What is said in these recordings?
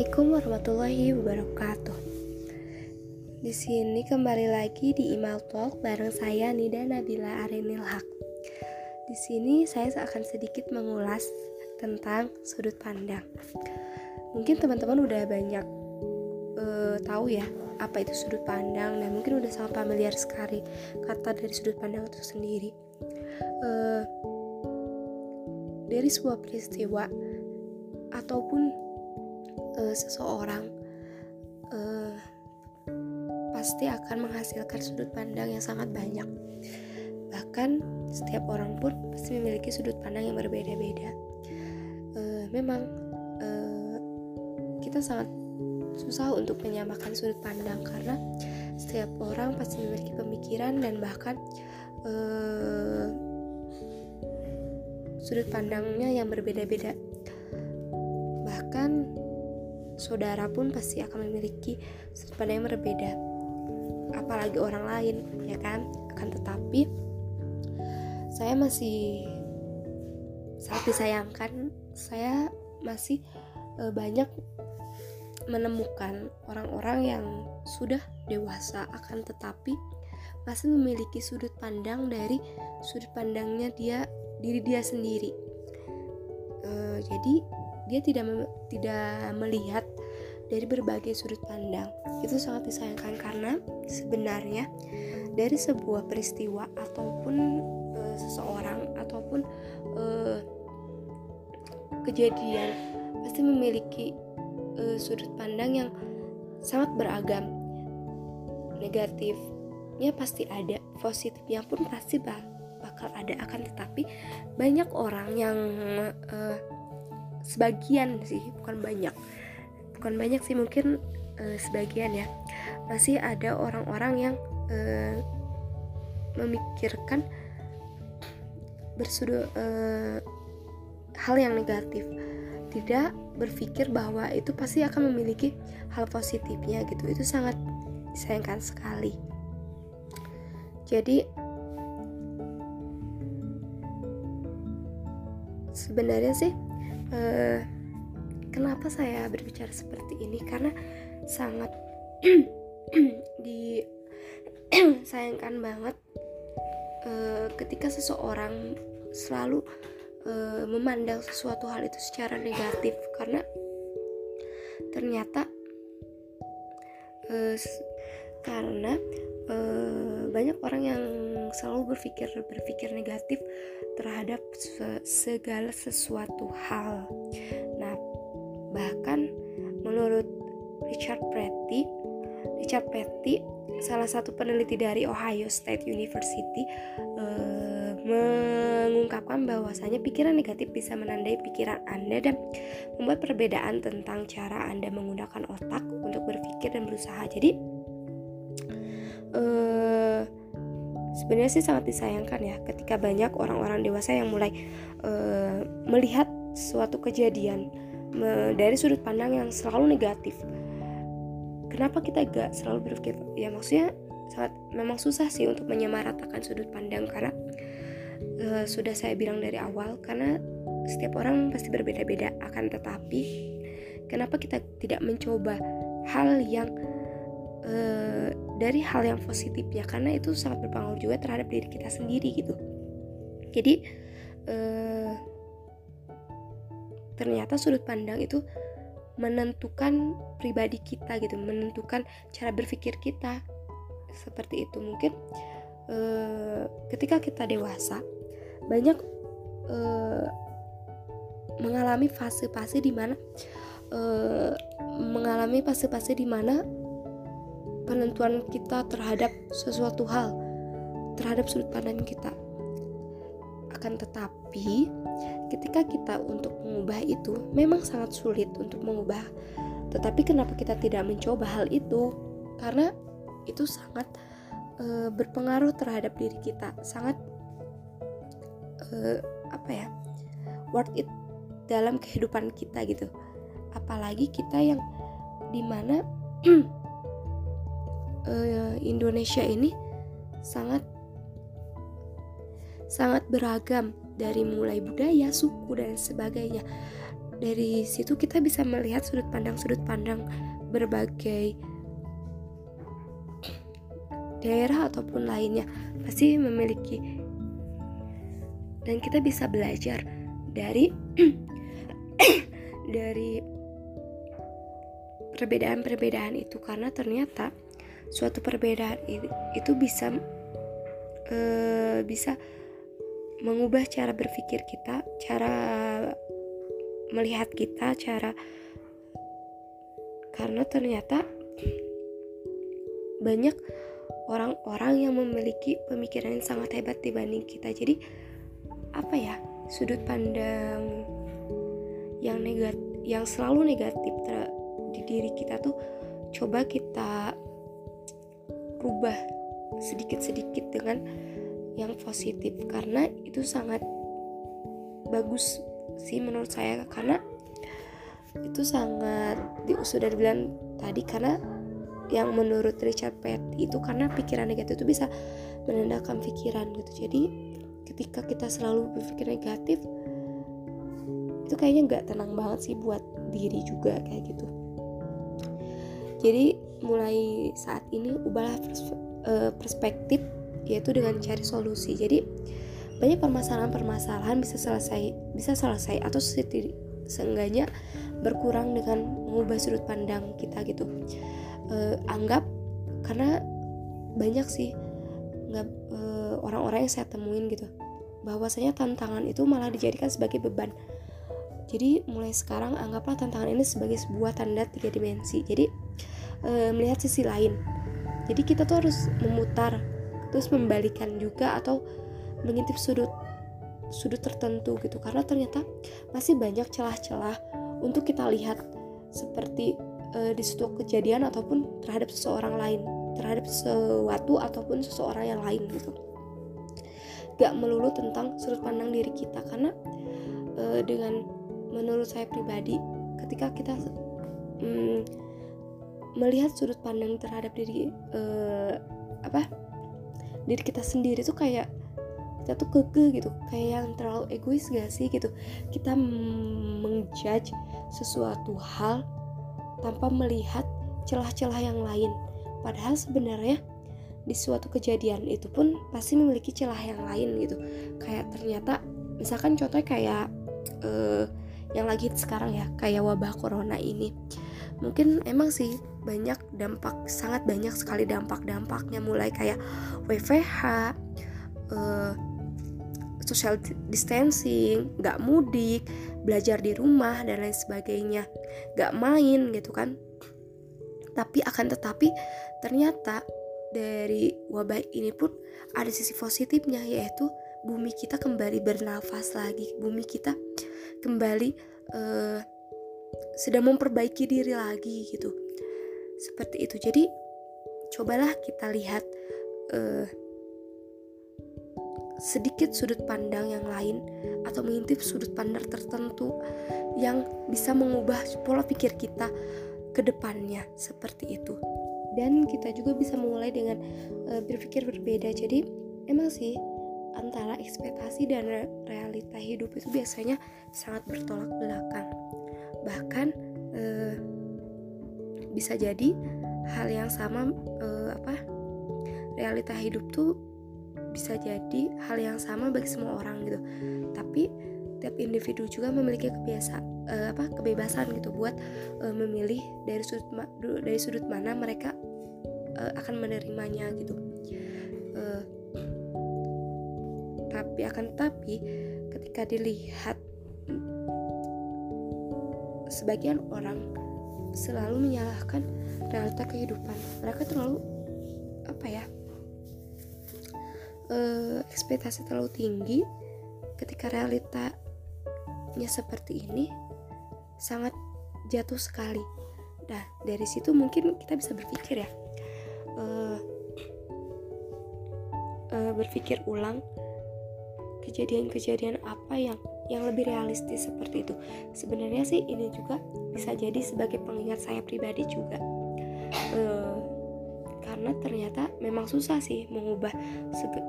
Assalamualaikum warahmatullahi wabarakatuh. Di sini kembali lagi di email talk bareng saya Nida Nabila Arinil Haq. Di sini saya akan sedikit mengulas tentang sudut pandang. Mungkin teman-teman udah banyak uh, tahu ya apa itu sudut pandang dan mungkin udah sangat familiar sekali kata dari sudut pandang itu sendiri. Uh, dari sebuah peristiwa ataupun seseorang uh, pasti akan menghasilkan sudut pandang yang sangat banyak. Bahkan setiap orang pun pasti memiliki sudut pandang yang berbeda-beda. Uh, memang uh, kita sangat susah untuk menyamakan sudut pandang karena setiap orang pasti memiliki pemikiran dan bahkan uh, sudut pandangnya yang berbeda-beda. Bahkan saudara pun pasti akan memiliki sudut pandang yang berbeda. Apalagi orang lain ya kan? Akan tetapi saya masih sangat disayangkan. Saya masih e, banyak menemukan orang-orang yang sudah dewasa. Akan tetapi masih memiliki sudut pandang dari sudut pandangnya dia diri dia sendiri. E, jadi dia tidak tidak melihat dari berbagai sudut pandang. Itu sangat disayangkan karena sebenarnya dari sebuah peristiwa ataupun e, seseorang ataupun e, kejadian pasti memiliki e, sudut pandang yang sangat beragam. Negatifnya pasti ada, positifnya pun pasti bakal ada akan tetapi banyak orang yang uh, sebagian sih bukan banyak. Bukan banyak sih mungkin uh, sebagian ya. Masih ada orang-orang yang uh, memikirkan bersudut uh, hal yang negatif. Tidak berpikir bahwa itu pasti akan memiliki hal positifnya gitu. Itu sangat disayangkan sekali. Jadi sebenarnya sih uh, kenapa saya berbicara seperti ini? Karena sangat disayangkan banget uh, ketika seseorang selalu uh, memandang sesuatu hal itu secara negatif. Karena ternyata karena banyak orang yang selalu berpikir berpikir negatif terhadap segala sesuatu hal. Nah, bahkan menurut Richard Petty, Richard Petty, salah satu peneliti dari Ohio State University, uh, mengungkapkan bahwasanya pikiran negatif bisa menandai pikiran Anda dan membuat perbedaan tentang cara Anda menggunakan otak untuk berpikir dan berusaha. Jadi, uh, sebenarnya sih sangat disayangkan ya ketika banyak orang-orang dewasa yang mulai uh, melihat suatu kejadian me, dari sudut pandang yang selalu negatif. Kenapa kita gak selalu berpikir ya maksudnya sangat memang susah sih untuk menyamaratakan sudut pandang karena uh, sudah saya bilang dari awal karena setiap orang pasti berbeda-beda akan tetapi kenapa kita tidak mencoba hal yang uh, dari hal yang positifnya karena itu sangat berpengaruh juga terhadap diri kita sendiri gitu. Jadi eh, ternyata sudut pandang itu menentukan pribadi kita gitu menentukan cara berpikir kita seperti itu. Mungkin eh, ketika kita dewasa banyak eh, mengalami fase-fase di mana eh, mengalami fase-fase di mana penentuan kita terhadap sesuatu hal, terhadap sudut pandang kita. Akan tetapi, ketika kita untuk mengubah itu memang sangat sulit untuk mengubah. Tetapi kenapa kita tidak mencoba hal itu? Karena itu sangat e, berpengaruh terhadap diri kita, sangat e, apa ya? worth it dalam kehidupan kita gitu. Apalagi kita yang di mana uh, Indonesia ini sangat sangat beragam dari mulai budaya, suku dan sebagainya. dari situ kita bisa melihat sudut pandang sudut pandang berbagai daerah ataupun lainnya pasti memiliki dan kita bisa belajar dari dari perbedaan-perbedaan itu karena ternyata suatu perbedaan itu bisa uh, bisa mengubah cara berpikir kita, cara melihat kita, cara karena ternyata banyak orang-orang yang memiliki pemikiran yang sangat hebat dibanding kita. Jadi apa ya sudut pandang yang negatif, yang selalu negatif di diri kita tuh coba kita rubah sedikit-sedikit dengan yang positif. Karena itu sangat bagus sih menurut saya. Karena itu sangat sudah dibilang tadi karena yang menurut Richard Petty itu karena pikiran negatif itu bisa menandakan pikiran gitu. Jadi ketika kita selalu berpikir negatif itu kayaknya nggak tenang banget sih buat diri juga kayak gitu jadi mulai saat ini ubahlah eh, perspektif yaitu dengan cari solusi. Jadi banyak permasalahan-permasalahan bisa selesai bisa selesai atau seenggaknya berkurang dengan mengubah sudut pandang kita gitu. E, anggap karena banyak sih nggak eh, orang-orang yang saya temuin gitu bahwasanya tantangan itu malah dijadikan sebagai beban jadi mulai sekarang anggaplah tantangan ini sebagai sebuah tanda tiga dimensi. Jadi e, melihat sisi lain. Jadi kita tuh harus memutar terus membalikan juga atau mengintip sudut sudut tertentu gitu. Karena ternyata masih banyak celah-celah untuk kita lihat seperti e, di suatu kejadian ataupun terhadap seseorang lain terhadap sesuatu ataupun seseorang yang lain gitu. Gak melulu tentang sudut pandang diri kita. Karena e, dengan menurut saya pribadi ketika kita mm, melihat sudut pandang terhadap diri e, apa diri kita sendiri tuh kayak kita tuh keke gitu kayak yang terlalu egois gak sih gitu? Kita menjudge sesuatu hal tanpa melihat celah-celah yang lain. Padahal sebenarnya di suatu kejadian itu pun pasti memiliki celah yang lain gitu. Kayak ternyata misalkan contohnya kayak uh, yang lagi sekarang ya kayak wabah corona ini. Mungkin emang sih banyak dampak sangat banyak sekali dampak-dampaknya mulai kayak WFH uh, social distancing nggak mudik belajar di rumah dan lain sebagainya. Nggak main gitu kan. Tapi akan tetapi ternyata dari wabah ini pun ada sisi positifnya yaitu bumi kita kembali bernafas lagi. Bumi kita kembali uh, sedang memperbaiki diri lagi gitu. Seperti itu. Jadi cobalah kita lihat uh, sedikit sudut pandang yang lain atau mengintip sudut pandang tertentu yang bisa mengubah pola pikir kita ke depannya. Seperti itu. Dan kita juga bisa mulai dengan uh, berpikir berbeda. Jadi emang sih antara ekspektasi dan realita hidup itu biasanya sangat bertolak belakang. Bahkan uh, bisa jadi hal yang sama uh, apa realita hidup tuh bisa jadi hal yang sama bagi semua orang gitu. Tapi tiap individu juga memiliki kebiasa uh, apa kebebasan gitu buat uh, memilih dari sudut dari sudut mana mereka uh, akan menerimanya gitu tapi akan tapi ketika dilihat sebagian orang selalu menyalahkan realita kehidupan. Mereka terlalu apa ya uh, ekspektasi terlalu tinggi ketika realitanya seperti ini sangat jatuh sekali. Nah dari situ mungkin kita bisa berpikir ya uh, uh, berpikir ulang kejadian-kejadian apa yang yang lebih realistis seperti itu. Sebenarnya sih ini juga bisa jadi sebagai pengingat saya pribadi juga. Uh, karena ternyata memang susah sih mengubah sege,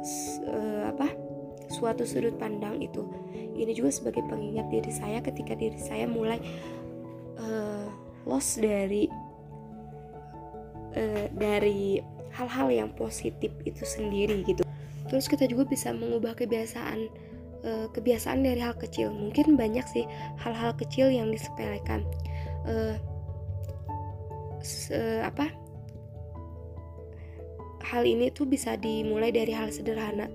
uh, apa suatu sudut pandang itu ini juga sebagai pengingat diri saya ketika diri saya mulai uh, loss dari uh, dari hal-hal yang positif itu sendiri gitu terus kita juga bisa mengubah kebiasaan uh, kebiasaan dari hal kecil. Mungkin banyak sih hal-hal kecil yang disepelekan. Uh, apa? Hal ini tuh bisa dimulai dari hal sederhana.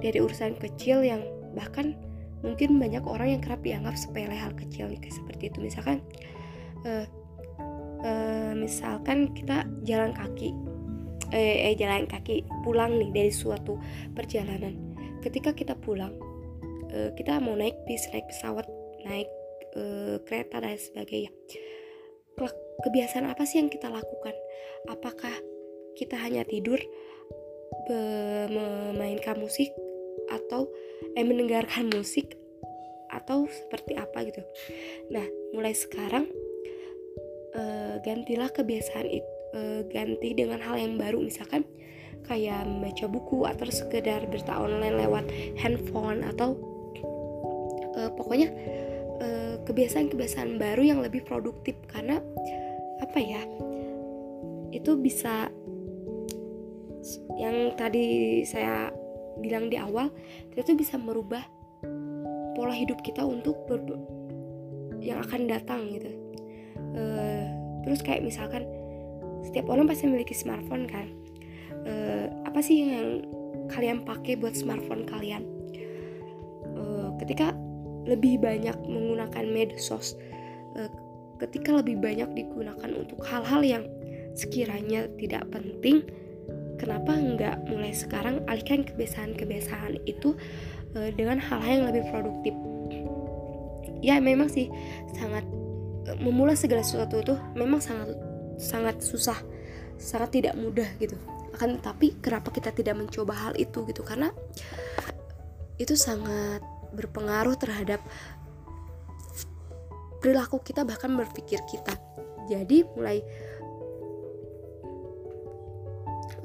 Dari urusan kecil yang bahkan mungkin banyak orang yang kerap dianggap sepele hal kecil kayak seperti itu. Misalkan uh, uh, misalkan kita jalan kaki eh, eh jalan kaki pulang nih dari suatu perjalanan. Ketika kita pulang uh, kita mau naik bis naik pesawat naik uh, kereta dan sebagainya. Kebiasaan apa sih yang kita lakukan? Apakah kita hanya tidur memainkan musik atau eh mendengarkan musik atau seperti apa gitu. Nah, mulai sekarang uh, gantilah kebiasaan itu uh, ganti dengan hal yang baru. Misalkan kayak membaca buku atau sekedar berita online lewat handphone atau uh, pokoknya kebiasaan-kebiasaan baru yang lebih produktif. Karena apa ya itu bisa yang tadi saya bilang di awal tuh bisa merubah pola hidup kita untuk yang akan datang gitu. Uh, terus kayak misalkan setiap orang pasti memiliki smartphone kan? Uh, apa sih yang kalian pakai buat smartphone kalian? Uh, ketika lebih banyak menggunakan medsos uh, ketika lebih banyak digunakan untuk hal-hal yang sekiranya tidak penting kenapa nggak mulai sekarang alihkan kebiasaan-kebiasaan itu uh, dengan hal-hal yang lebih produktif? Ya memang sih sangat memulai segala sesuatu itu memang sangat sangat susah sangat tidak mudah gitu. Akan tapi kenapa kita tidak mencoba hal itu gitu? Karena itu sangat berpengaruh terhadap perilaku kita bahkan berpikir kita. Jadi mulai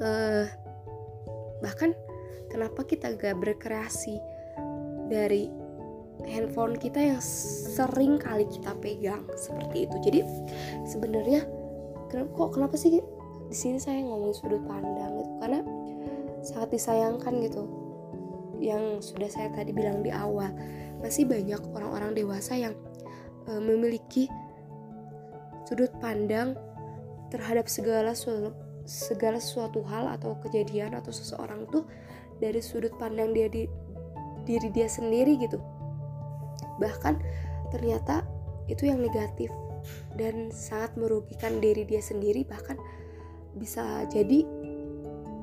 uh, bahkan kenapa kita gak berkreasi dari handphone kita yang sering kali kita pegang seperti itu. Jadi sebenarnya kok kenapa sih di sini saya ngomong sudut pandang gitu? Karena sangat disayangkan gitu. Yang sudah saya tadi bilang di awal masih banyak orang-orang dewasa yang e, memiliki sudut pandang terhadap segala segala sesuatu hal atau kejadian atau seseorang tuh dari sudut pandang dia di diri dia sendiri gitu. Bahkan ternyata itu yang negatif dan sangat merugikan diri dia sendiri bahkan bisa jadi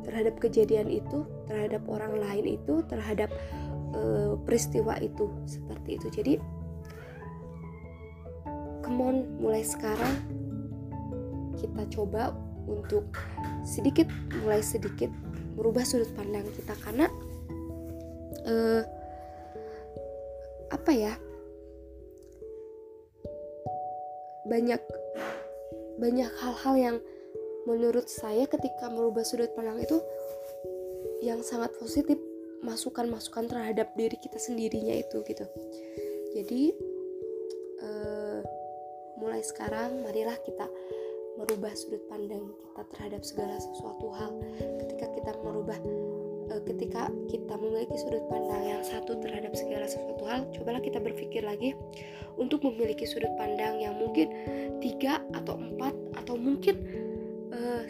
terhadap kejadian itu terhadap orang lain itu terhadap uh, peristiwa itu seperti itu. Jadi kemon mulai sekarang kita coba untuk sedikit mulai sedikit merubah sudut pandang kita. Karena uh, apa ya banyak banyak hal-hal yang menurut saya ketika merubah sudut pandang itu yang sangat positif masukan-masukan terhadap diri kita sendirinya itu gitu. Jadi uh, mulai sekarang marilah kita merubah sudut pandang kita terhadap segala sesuatu hal. Ketika kita merubah ketika kita memiliki sudut pandang yang satu terhadap segala sesuatu hal cobalah kita berpikir lagi untuk memiliki sudut pandang yang mungkin tiga atau empat atau mungkin uh,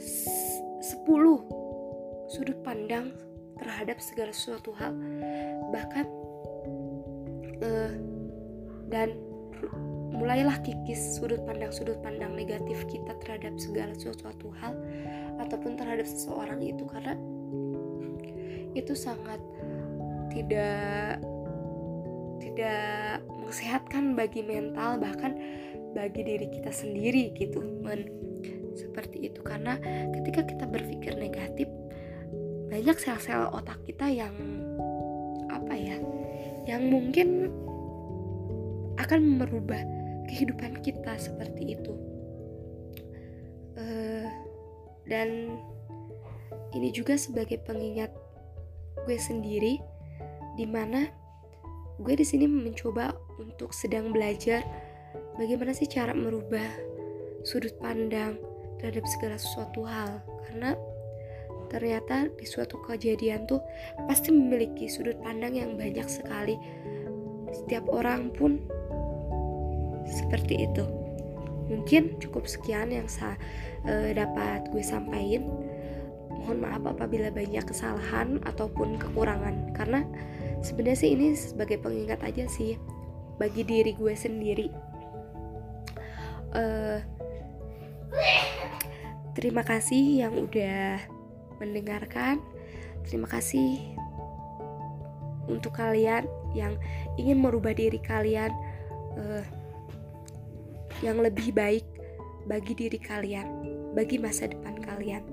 sepuluh sudut pandang terhadap segala sesuatu hal bahkan uh, dan mulailah kikis sudut pandang-sudut pandang negatif kita terhadap segala sesuatu hal ataupun terhadap seseorang itu. Karena itu sangat tidak tidak mensehatkan bagi mental bahkan bagi diri kita sendiri gitu men. Seperti itu karena ketika kita berpikir negatif banyak sel-sel otak kita yang apa ya yang mungkin akan merubah kehidupan kita seperti itu. Uh, dan ini juga sebagai pengingat gue sendiri di mana gue di sini mencoba untuk sedang belajar bagaimana sih cara merubah sudut pandang terhadap segala sesuatu hal. Karena ternyata di suatu kejadian tuh pasti memiliki sudut pandang yang banyak sekali. Setiap orang pun seperti itu. Mungkin cukup sekian yang saya uh, dapat gue sampaikan mohon maaf apabila banyak kesalahan ataupun kekurangan. Karena sebenarnya sih ini sebagai pengingat aja sih bagi diri gue sendiri. Uh, terima kasih yang udah mendengarkan. Terima kasih untuk kalian yang ingin merubah diri kalian uh, yang lebih baik bagi diri kalian, bagi masa depan kalian.